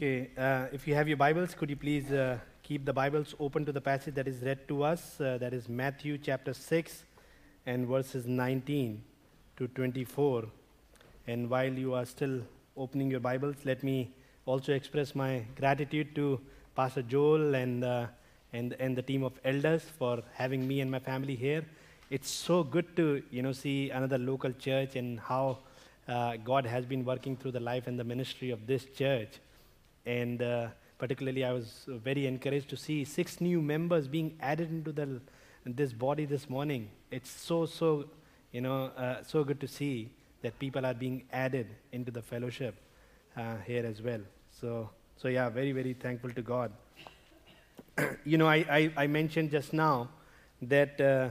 Okay, uh, if you have your Bibles, could you please uh, keep the Bibles open to the passage that is read to us? Uh, that is Matthew chapter 6 and verses 19 to 24. And while you are still opening your Bibles, let me also express my gratitude to Pastor Joel and, uh, and, and the team of elders for having me and my family here. It's so good to you know, see another local church and how uh, God has been working through the life and the ministry of this church. And uh, particularly, I was very encouraged to see six new members being added into the, this body this morning. It's so, so, you know, uh, so good to see that people are being added into the fellowship uh, here as well. So, so yeah, very, very thankful to God. you know, I, I, I, mentioned just now that uh,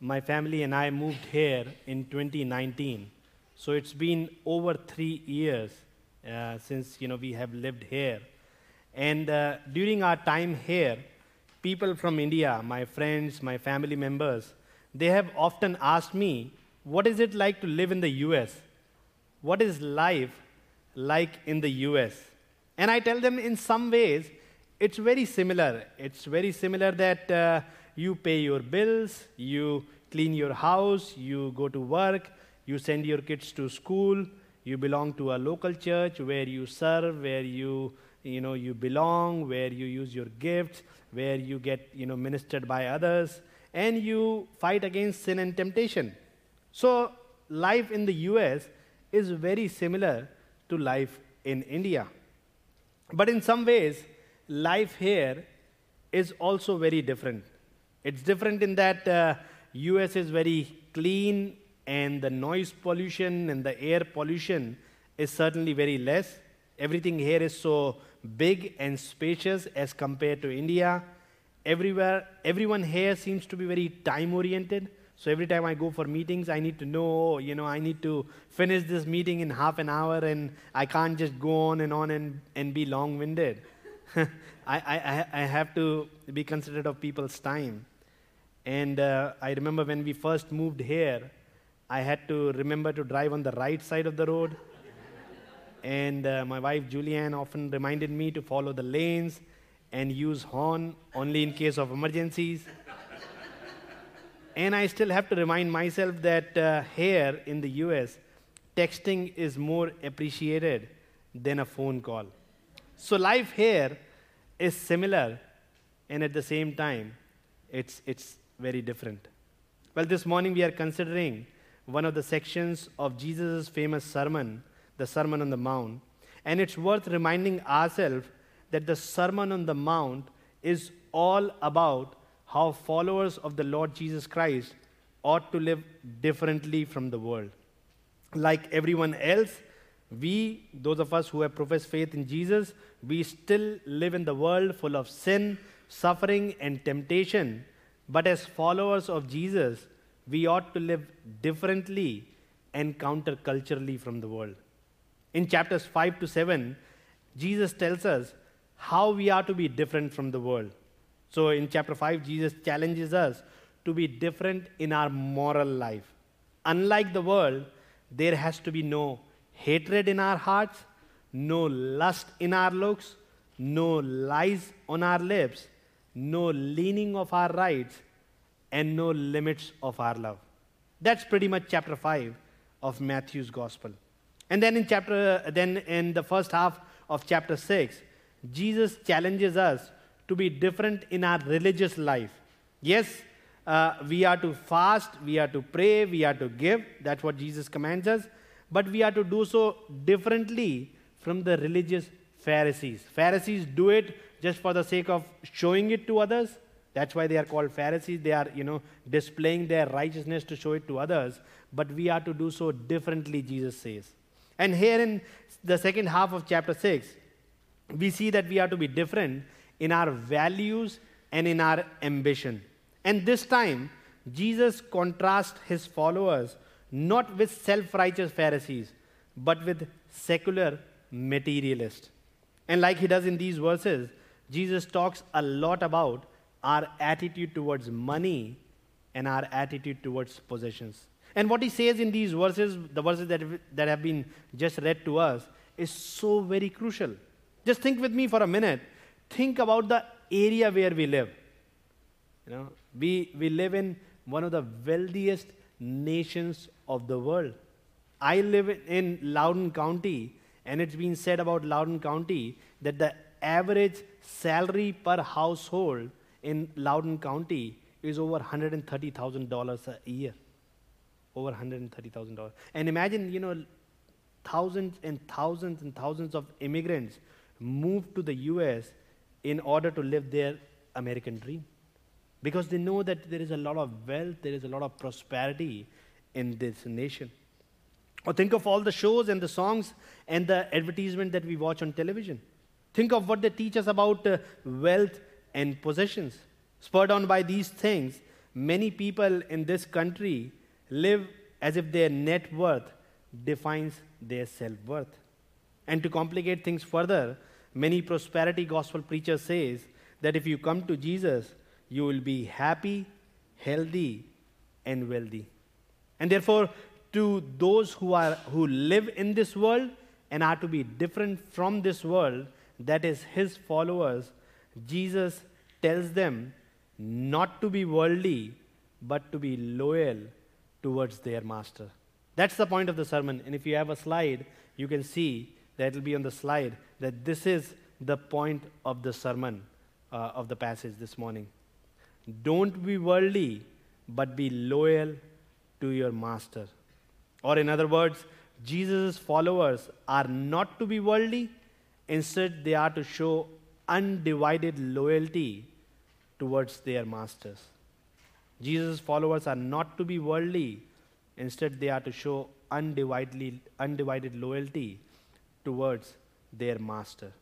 my family and I moved here in 2019. So it's been over three years uh, since you know we have lived here. And uh, during our time here, people from India, my friends, my family members, they have often asked me, "What is it like to live in the U.S.? What is life like in the U.S.?" And I tell them, in some ways, it's very similar. It's very similar that uh, you pay your bills, you clean your house, you go to work, you send your kids to school, you belong to a local church where you serve, where you, you, know, you belong, where you use your gifts, where you get you know, ministered by others, and you fight against sin and temptation. So, life in the US is very similar to life in India. But in some ways, life here is also very different. It's different in that uh, US is very clean and the noise pollution and the air pollution is certainly very less. Everything here is so big and spacious as compared to India. Everywhere, everyone here seems to be very time oriented. So every time I go for meetings, I need to know, you know, I need to finish this meeting in half an hour and I can't just go on and on and, and be long winded. I, I, I have to be considerate of people's time. And uh, I remember when we first moved here, I had to remember to drive on the right side of the road. and uh, my wife Julianne often reminded me to follow the lanes and use horn only in case of emergencies. and I still have to remind myself that uh, here in the US, texting is more appreciated than a phone call. So life here is similar, and at the same time, it's, it's very different. Well, this morning we are considering one of the sections of Jesus' famous sermon, the Sermon on the Mount. And it's worth reminding ourselves that the Sermon on the Mount is all about how followers of the Lord Jesus Christ ought to live differently from the world. Like everyone else, we, those of us who have professed faith in Jesus, we still live in the world full of sin, suffering, and temptation. But as followers of Jesus, we ought to live differently and counterculturally from the world. In chapters 5 to 7, Jesus tells us how we are to be different from the world. So in chapter 5, Jesus challenges us to be different in our moral life. Unlike the world, there has to be no hatred in our hearts, no lust in our looks, no lies on our lips, no leaning of our rights, and no limits of our love. That's pretty much chapter 5 of Matthew's gospel. And then in chapter then in the first half of chapter 6, Jesus challenges us to be different in our religious life. Yes, uh, we are to fast, we are to pray, we are to give. That's what Jesus commands us. But we are to do so differently from the religious Pharisees. Pharisees do it just for the sake of showing it to others that's why they are called Pharisees. They are, you know, displaying their righteousness to show it to others. But we are to do so differently, Jesus says. And here in the second half of chapter 6, we see that we are to be different in our values and in our ambition. And this time, Jesus contrasts his followers not with self righteous Pharisees, but with secular materialists. And like he does in these verses, Jesus talks a lot about our attitude towards money and our attitude towards possessions. And what he says in these verses, the verses that, that have been just read to us, is so very crucial. Just think with me for a minute. Think about the area where we live. You know, we, we live in one of the wealthiest nations of the world. I live in Loudoun County, and it's been said about Loudoun County that the average salary per household in Loudoun County is over $130,000 a year. Over $130,000. And imagine, you know, thousands and thousands and thousands of immigrants move to the US in order to live their American dream. Because they know that there is a lot of wealth, there is a lot of prosperity in this nation. Or think of all the shows and the songs and the advertisement that we watch on television. Think of what they teach us about uh, wealth and possessions. Spurred on by these things, many people in this country live as if their net worth defines their self worth. And to complicate things further, many prosperity gospel preachers says that if you come to Jesus, you will be happy, healthy, and wealthy. And therefore, to those who are who live in this world and are to be different from this world, that is his followers, Jesus tells them not to be worldly, but to be loyal towards their master. That's the point of the sermon. And if you have a slide, you can see that it will be on the slide that this is the point of the sermon uh, of the passage this morning. Don't be worldly, but be loyal to your master. Or, in other words, Jesus' followers are not to be worldly, instead, they are to show undivided loyalty towards their masters. Jesus' followers are not to be worldly, instead, they are to show undivided, undivided loyalty towards their master.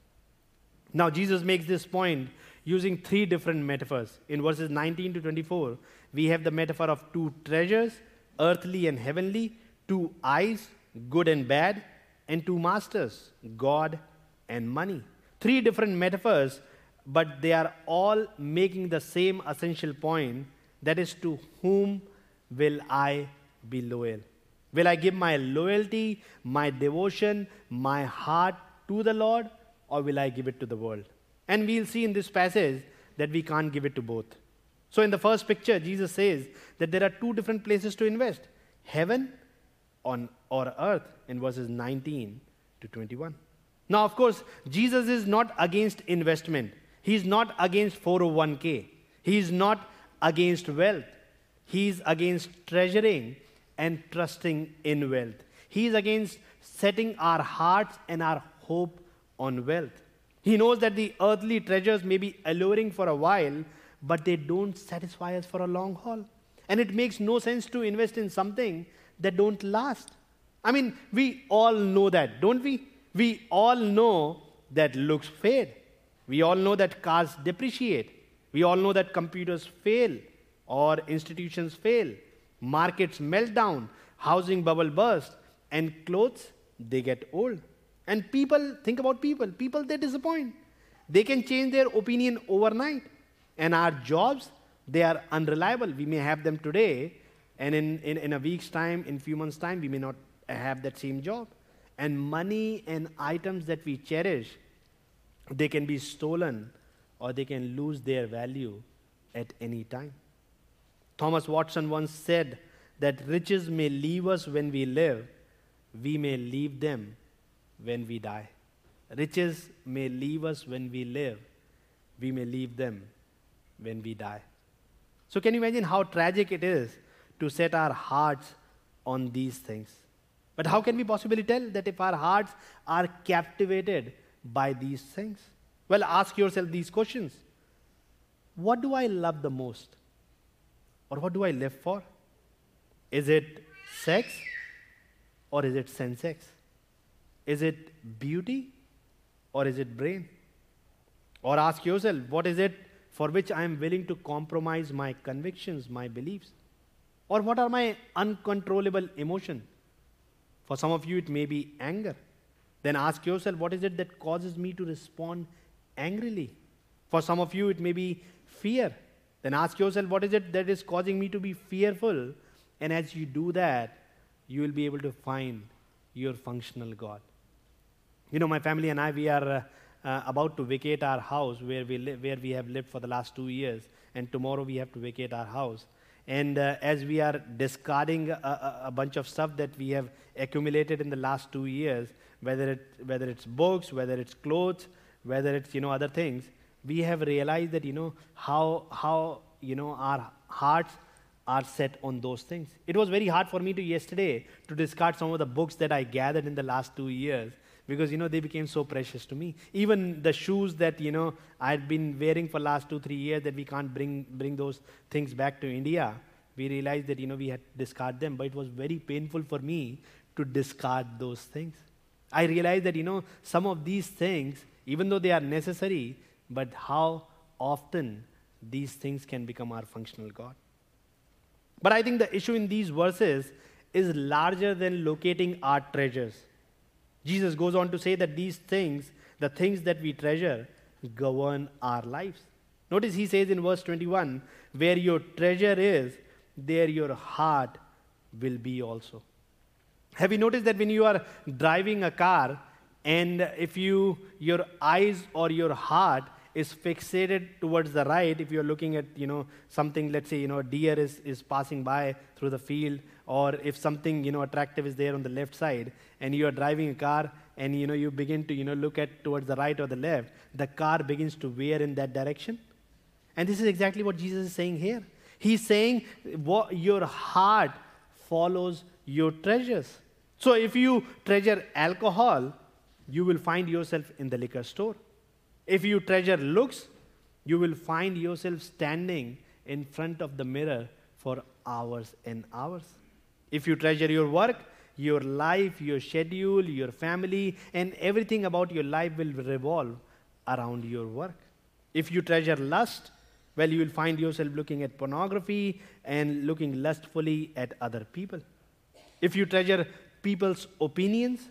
Now, Jesus makes this point using three different metaphors. In verses 19 to 24, we have the metaphor of two treasures, earthly and heavenly, two eyes, good and bad, and two masters, God and money. Three different metaphors but they are all making the same essential point that is, to whom will I be loyal? Will I give my loyalty, my devotion, my heart to the Lord, or will I give it to the world? And we'll see in this passage that we can't give it to both. So, in the first picture, Jesus says that there are two different places to invest heaven on, or earth in verses 19 to 21. Now, of course, Jesus is not against investment. He's not against 401k. He's not against wealth. He's against treasuring and trusting in wealth. He's against setting our hearts and our hope on wealth. He knows that the earthly treasures may be alluring for a while, but they don't satisfy us for a long haul. And it makes no sense to invest in something that don't last. I mean, we all know that, don't we? We all know that looks fade. We all know that cars depreciate. We all know that computers fail or institutions fail. Markets melt down, housing bubble burst, and clothes, they get old. And people, think about people. People, they disappoint. They can change their opinion overnight. And our jobs, they are unreliable. We may have them today, and in, in, in a week's time, in few months' time, we may not have that same job. And money and items that we cherish, they can be stolen or they can lose their value at any time. Thomas Watson once said that riches may leave us when we live, we may leave them when we die. Riches may leave us when we live, we may leave them when we die. So, can you imagine how tragic it is to set our hearts on these things? But how can we possibly tell that if our hearts are captivated by these things? Well, ask yourself these questions What do I love the most? Or what do I live for? Is it sex or is it Sensex? Is it beauty or is it brain? Or ask yourself, what is it for which I am willing to compromise my convictions, my beliefs? Or what are my uncontrollable emotions? For some of you, it may be anger. Then ask yourself, what is it that causes me to respond angrily? For some of you, it may be fear. Then ask yourself, what is it that is causing me to be fearful? And as you do that, you will be able to find your functional God. You know, my family and I, we are uh, uh, about to vacate our house where we, li- where we have lived for the last two years, and tomorrow we have to vacate our house. And uh, as we are discarding a, a, bunch of stuff that we have accumulated in the last two years, whether, it, whether it's books, whether it's clothes, whether it's you know other things, we have realized that you know how how you know our hearts are set on those things. It was very hard for me to yesterday to discard some of the books that I gathered in the last two years because you know they became so precious to me. Even the shoes that you know I'd been wearing for last two three years that we can't bring bring those things back to India. We realized that you know we had to discard them, but it was very painful for me to discard those things. I realized that you know some of these things, even though they are necessary, but how often these things can become our functional God. But I think the issue in these verses is larger than locating our treasures. Jesus goes on to say that these things, the things that we treasure, govern our lives. Notice he says in verse 21 where your treasure is, there your heart will be also. Have you noticed that when you are driving a car and if you your eyes or your heart is fixated towards the right if you're looking at you know something let's say you know a deer is, is passing by through the field or if something you know attractive is there on the left side and you are driving a car and you know you begin to you know look at towards the right or the left the car begins to veer in that direction. And this is exactly what jesus is saying here. He's saying your heart follows your treasures. So if you treasure alcohol you will find yourself in the liquor store. If you treasure looks, you will find yourself standing in front of the mirror for hours and hours. If you treasure your work, your life, your schedule, your family, and everything about your life will revolve around your work. If you treasure lust, well, you will find yourself looking at pornography and looking lustfully at other people. If you treasure people's opinions,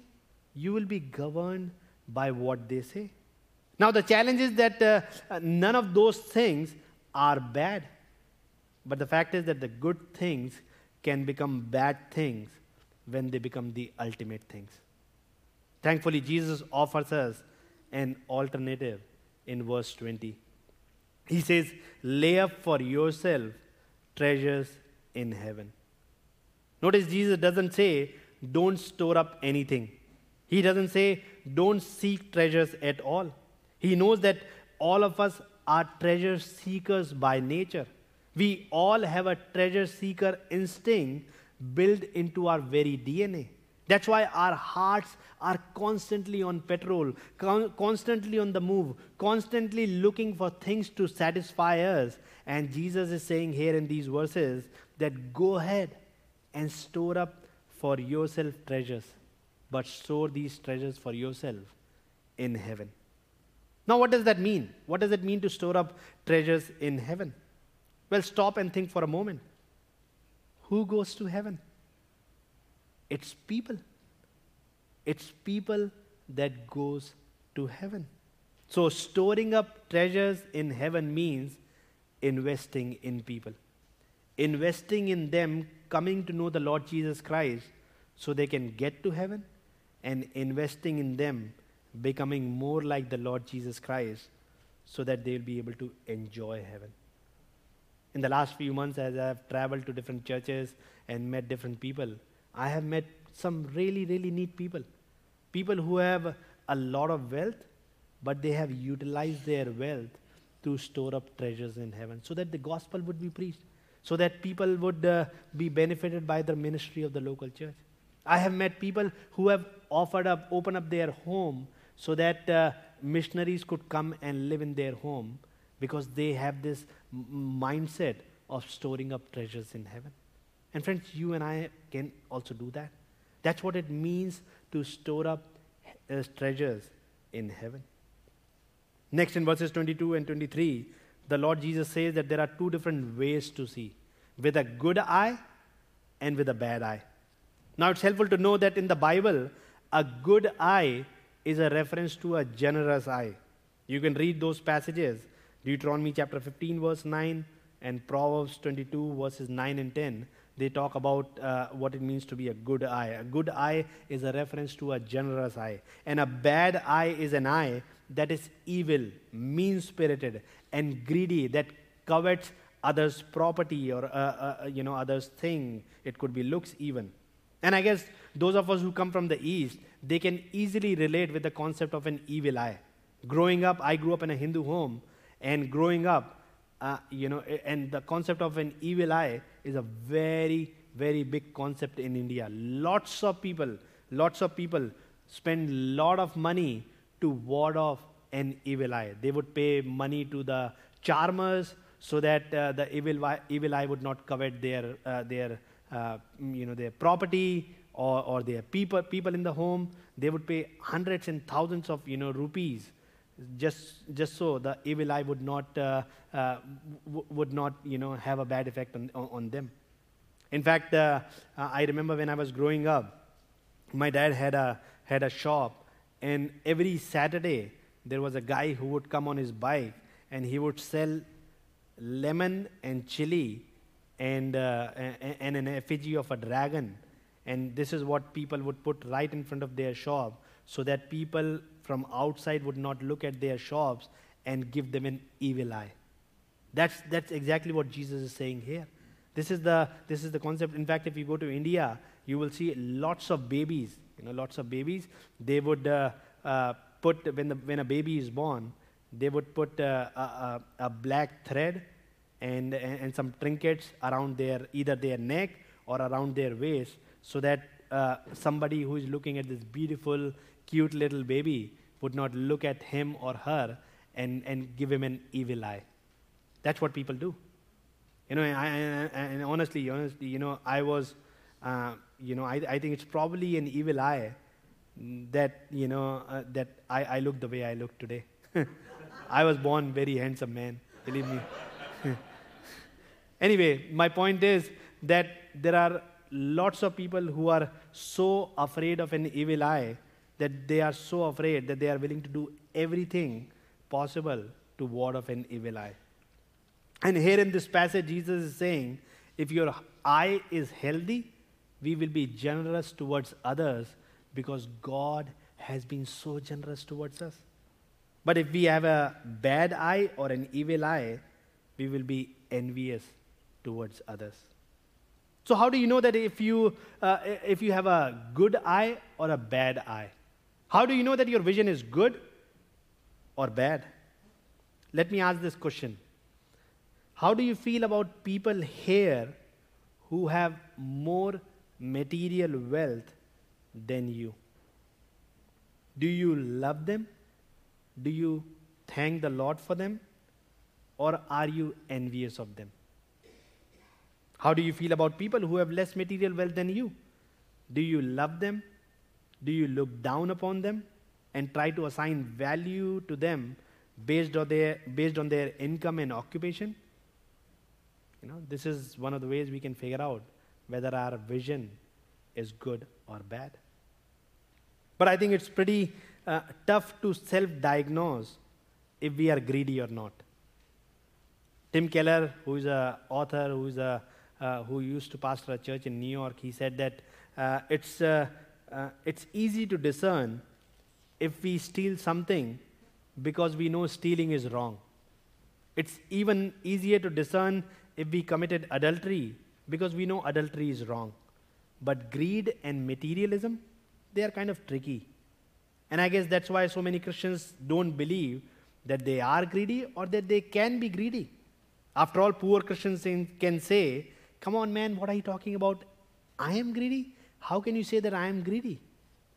you will be governed by what they say. Now, the challenge is that uh, none of those things are bad. But the fact is that the good things can become bad things when they become the ultimate things. Thankfully, Jesus offers us an alternative in verse 20. He says, Lay up for yourself treasures in heaven. Notice Jesus doesn't say, Don't store up anything. He doesn't say, Don't seek treasures at all. He knows that all of us are treasure seekers by nature. We all have a treasure seeker instinct built into our very DNA. That's why our hearts are constantly on patrol, con- constantly on the move, constantly looking for things to satisfy us. And Jesus is saying here in these verses that go ahead and store up for yourself treasures, but store these treasures for yourself in heaven. Now, what does that mean? What does it mean to store up treasures in heaven? Well, stop and think for a moment. Who goes to heaven? It's people. It's people that goes to heaven. So storing up treasures in heaven means investing in people. Investing in them coming to know the Lord Jesus Christ so they can get to heaven and investing in them becoming more like the Lord Jesus Christ so that they'll be able to enjoy heaven. In the last few months, as I've traveled to different churches and met different people, I have met some really, really neat people. People who have a lot of wealth, but they have utilized their wealth to store up treasures in heaven so that the gospel would be preached, so that people would uh, be benefited by the ministry of the local church. I have met people who have offered up, opened up their home so that uh, missionaries could come and live in their home because they have this mindset of storing up treasures in heaven. And friends, you and I can also do that. That's what it means to store up uh, treasures in heaven. Next, in verses 22 and 23, the Lord Jesus says that there are two different ways to see with a good eye and with a bad eye. Now, it's helpful to know that in the Bible, a good eye is a reference to a generous eye. You can read those passages Deuteronomy chapter 15, verse 9, and Proverbs 22, verses 9 and 10. They talk about uh, what it means to be a good eye. A good eye is a reference to a generous eye. And a bad eye is an eye that is evil, mean spirited, and greedy, that covets others' property or uh, uh, you know others' thing. It could be looks even. And I guess those of us who come from the east, they can easily relate with the concept of an evil eye. Growing up, I grew up in a Hindu home, and growing up, uh, you know, and the concept of an evil eye is a very, very big concept in India. Lots of people, lots of people spend a lot of money to ward off an evil eye. They would pay money to the charmers so that uh, the evil eye, evil eye would not covet their, uh, their, uh, you know, their property or, or their people, people in the home. They would pay hundreds and thousands of you know, rupees just, just so the evil eye would not, uh, uh, w- would not you know, have a bad effect on, on, them. In fact, uh, I remember when I was growing up, my dad had a, had a shop, and every Saturday there was a guy who would come on his bike and he would sell lemon and chili and, uh, and an effigy of a dragon. And this is what people would put right in front of their shop so that people from outside would not look at their shops and give them an evil eye. That's, that's exactly what Jesus is saying here. This is, the, this is the concept. In fact, if you go to India, you will see lots of babies, you know, lots of babies. They would uh, uh, put, when, the, when a baby is born, they would put uh, a, a, a, black thread and, and, and, some trinkets around their, either their neck or around their waist so that uh, somebody who is looking at this beautiful, cute little baby would not look at him or her and, and give him an evil eye. That's what people do. You know, I, and honestly, honestly, you know, I was, uh, you know, I, I think it's probably an evil eye that, you know, uh, that I, I look the way I look today. I was born very handsome man, believe me. anyway, my point is that there are lots of people who are so afraid of an evil eye that they are so afraid that they are willing to do everything possible to ward off an evil eye. And here in this passage, Jesus is saying, if your eye is healthy, we will be generous towards others because God has been so generous towards us. But if we have a bad eye or an evil eye, we will be envious towards others. So, how do you know that if you, uh, if you have a good eye or a bad eye? How do you know that your vision is good or bad? Let me ask this question How do you feel about people here who have more material wealth than you? Do you love them? Do you thank the Lord for them? Or are you envious of them? How do you feel about people who have less material wealth than you? Do you love them? Do you look down upon them and try to assign value to them based on their, based on their income and occupation? You know, this is one of the ways we can figure out whether our vision is good or bad. But I think it's pretty uh, tough to self diagnose if we are greedy or not. Tim Keller, who is an author, who, is a, uh, who used to pastor a church in New York, he said that uh, it's, uh, it's easy to discern if we steal something because we know stealing is wrong. It's even easier to discern if we committed adultery because we know adultery is wrong. But greed and materialism, they are kind of tricky. And I guess that's why so many Christians don't believe that they are greedy or that they can be greedy. After all, poor Christians can say, Come on, man, what are you talking about? I am greedy? How can you say that I am greedy?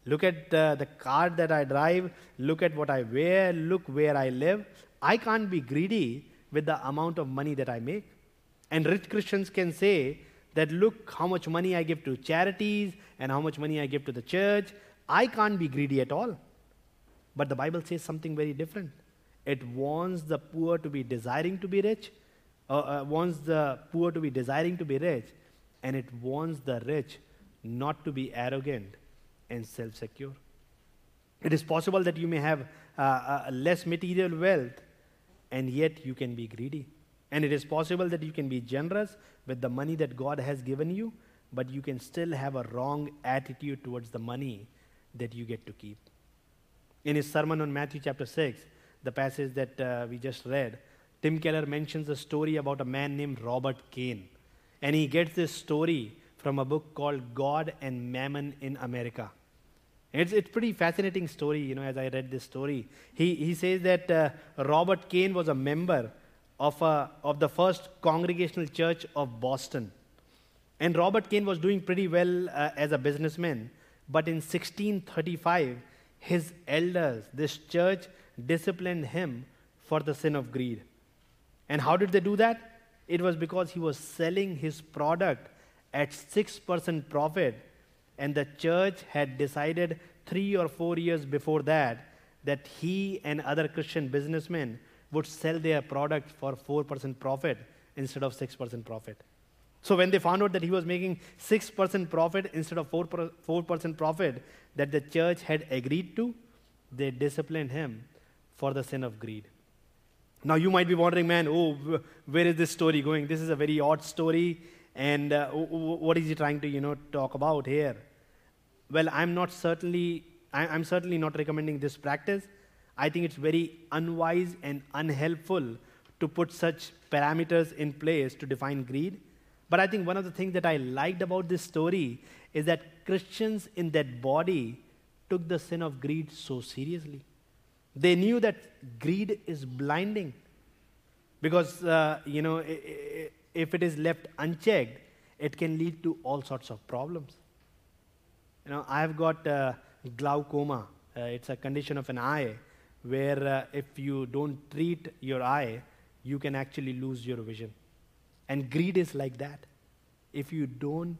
Look at uh, the car that I drive, look at what I wear, look where I live. I can't be greedy with the amount of money that I make. And rich Christians can say that look how much money I give to charities and how much money I give to the church. I can't be greedy at all. But the Bible says something very different. It warns the poor to be desiring to be rich, uh, uh, warns the poor to be desiring to be rich, and it warns the rich not to be arrogant and self secure. It is possible that you may have uh, uh, less material wealth, and yet you can be greedy. And it is possible that you can be generous with the money that God has given you, but you can still have a wrong attitude towards the money that you get to keep. In his sermon on Matthew chapter 6, the passage that uh, we just read, Tim Keller mentions a story about a man named Robert Keayne. And he gets this story from a book called God and Mammon in America. It's it's pretty fascinating story, you know, as I read this story. He, he says that uh, Robert Keayne was a member of, a, of the first Congregational Church of Boston. And Robert Keayne was doing pretty well uh, as a businessman. But in 1635, his elders, this church, disciplined him for the sin of greed. And how did they do that? It was because he was selling his product at 6% profit and the church had decided three or four years before that that he and other Christian businessmen would sell their product for 4% profit instead of 6% profit. So when they found out that he was making 6% profit instead of 4%, 4% profit that the church had agreed to, they disciplined him for the sin of greed. Now you might be wondering, man, oh, where is this story going? This is a very odd story, and uh, what is he trying to, you know, talk about here? well, I'm not certainly, I'm certainly not recommending this practice. I think it's very unwise and unhelpful to put such parameters in place to define greed. But I think one of the things that I liked about this story is that Christians in that body took the sin of greed so seriously. They knew that greed is blinding because, uh, you know, if it is left unchecked, it can lead to all sorts of problems. You know, I've got uh, glaucoma. Uh, it's a condition of an eye where uh, if you don't treat your eye, you can actually lose your vision. And greed is like that. If you don't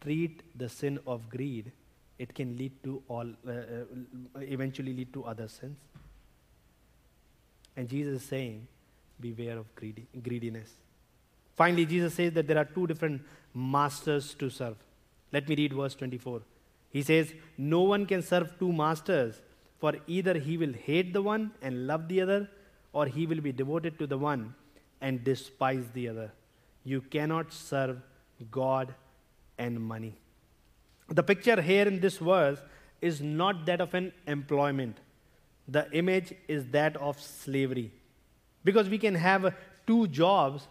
treat the sin of greed, it can lead to all, uh, uh, eventually lead to other sins. And Jesus is saying, beware of greedy, greediness. Finally, Jesus says that there are two different masters to serve. Let me read verse 24. He says, No one can serve two masters, for either he will hate the one and love the other, or he will be devoted to the one and despise the other. You cannot serve God and money. The picture here in this verse is not that of an employment, the image is that of slavery. Because we can have two jobs,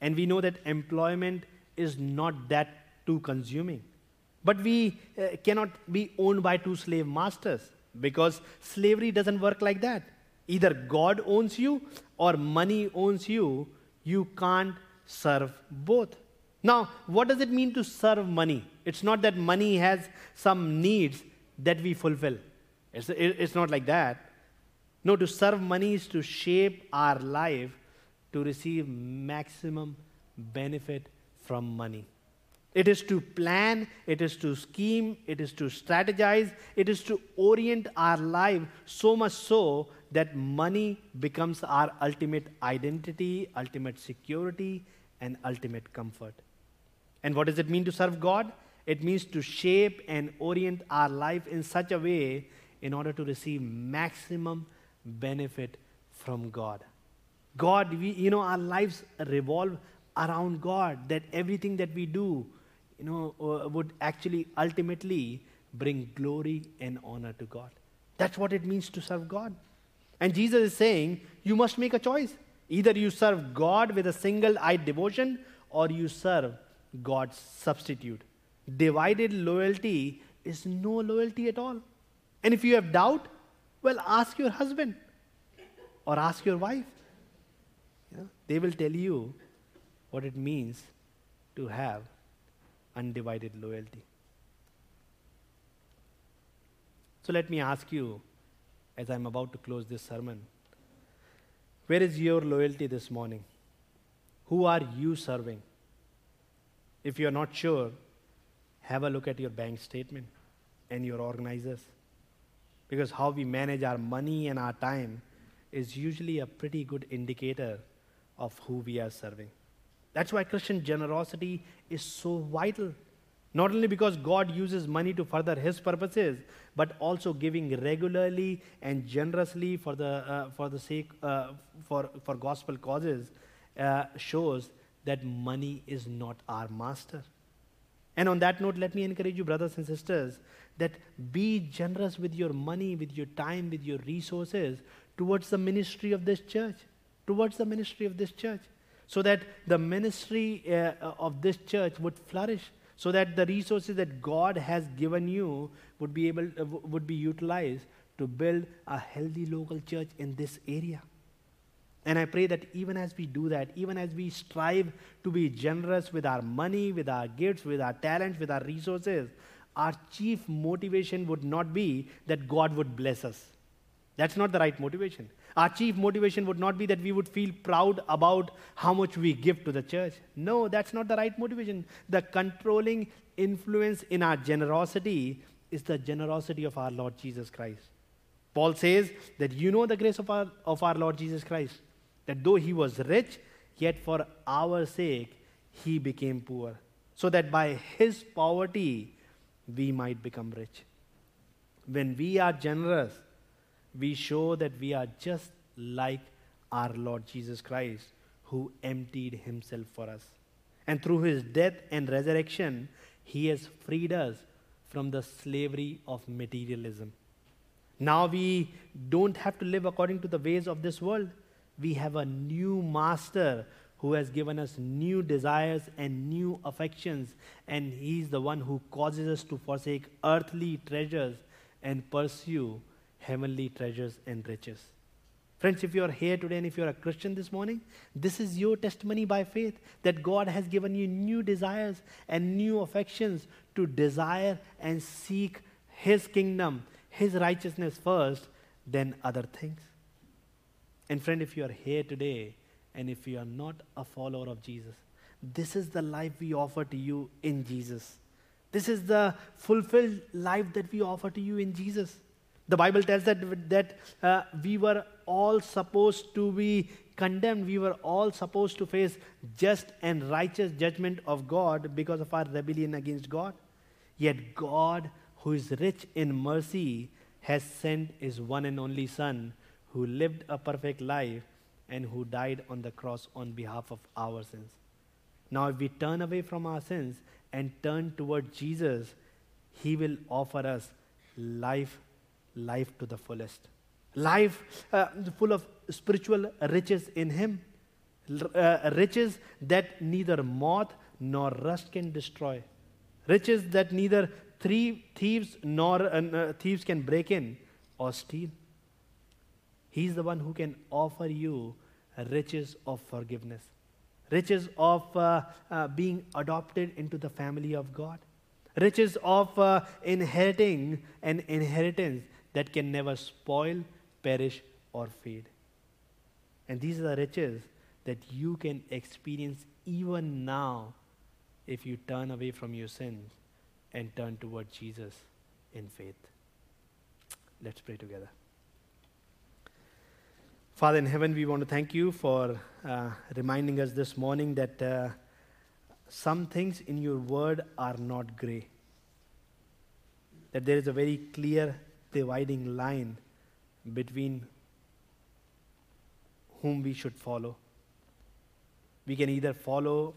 and we know that employment is not that too consuming. But we uh, cannot be owned by two slave masters because slavery doesn't work like that. Either God owns you or money owns you. You can't serve both. Now, what does it mean to serve money? It's not that money has some needs that we fulfill. It's, it's not like that. No, to serve money is to shape our life to receive maximum benefit from money. It is to plan, it is to scheme, it is to strategize, it is to orient our life so much so that money becomes our ultimate identity, ultimate security, and ultimate comfort. And what does it mean to serve God? It means to shape and orient our life in such a way in order to receive maximum benefit from God. God, we, you know, our lives revolve around God, that everything that we do, you know, uh, would actually ultimately bring glory and honor to God. That's what it means to serve God. And Jesus is saying, you must make a choice. Either you serve God with a single eyed devotion or you serve God's substitute. Divided loyalty is no loyalty at all. And if you have doubt, well, ask your husband or ask your wife. They will tell you what it means to have undivided loyalty. So let me ask you, as I'm about to close this sermon, where is your loyalty this morning? Who are you serving? If you're not sure, have a look at your bank statement and your organizers. Because how we manage our money and our time is usually a pretty good indicator of who we are serving. That's why Christian generosity is so vital. Not only because God uses money to further His purposes, but also giving regularly and generously for the, uh, for the sake, uh, for, for gospel causes, uh, shows that money is not our master. And on that note, let me encourage you, brothers and sisters, that be generous with your money, with your time, with your resources towards the ministry of this church. Towards the ministry of this church. So that the ministry uh, of this church would flourish. So that the resources that God has given you would be able uh, would be utilized to build a healthy local church in this area. And I pray that even as we do that, even as we strive to be generous with our money, with our gifts, with our talents, with our resources, our chief motivation would not be that God would bless us. That's not the right motivation. Our chief motivation would not be that we would feel proud about how much we give to the church. No, that's not the right motivation. The controlling influence in our generosity is the generosity of our Lord Jesus Christ. Paul says that you know the grace of our, of our Lord Jesus Christ that though he was rich, yet for our sake he became poor, so that by his poverty we might become rich. When we are generous, we show that we are just like our Lord Jesus Christ, who emptied himself for us. And through his death and resurrection, he has freed us from the slavery of materialism. Now we don't have to live according to the ways of this world we have a new master who has given us new desires and new affections, and he's the one who causes us to forsake earthly treasures and pursue heavenly treasures and riches. Friends, if you are here today and if you're a Christian this morning, this is your testimony by faith that God has given you new desires and new affections to desire and seek His kingdom, His righteousness first, then other things. And friend, if you are here today and if you are not a follower of Jesus, this is the life we offer to you in Jesus. This is the fulfilled life that we offer to you in Jesus. The Bible tells that, that uh, we were all supposed to be condemned. We were all supposed to face just and righteous judgment of God because of our rebellion against God. Yet God, who is rich in mercy, has sent his one and only Son who lived a perfect life and who died on the cross on behalf of our sins. Now, if we turn away from our sins and turn toward Jesus, He will offer us life, life to the fullest. Life uh, full of spiritual riches in Him. Uh, riches that neither moth nor rust can destroy. Riches that neither thieves nor uh, thieves can break in or steal. He's the one who can offer you riches of forgiveness, riches of uh, uh, being adopted into the family of God, riches of uh, inheriting an inheritance that can never spoil, perish, or fade. And these are the riches that you can experience even now if you turn away from your sins and turn toward Jesus in faith. Let's pray together. Father in heaven, we want to thank you for uh, reminding us this morning that uh, some things in your word are not gray. That there is a very clear dividing line between whom we should follow. We can either follow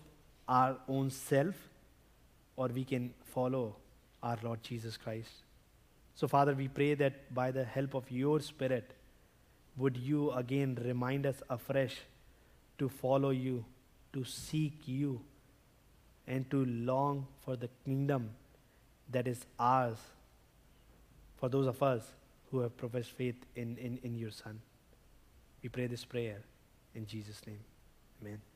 our own self or we can follow our Lord Jesus Christ. So, Father, we pray that by the help of your Spirit, would you again remind us afresh to follow you, to seek you, and to long for the kingdom that is ours for those of us who have professed faith in, in, in your Son. We pray this prayer in Jesus' name. Amen.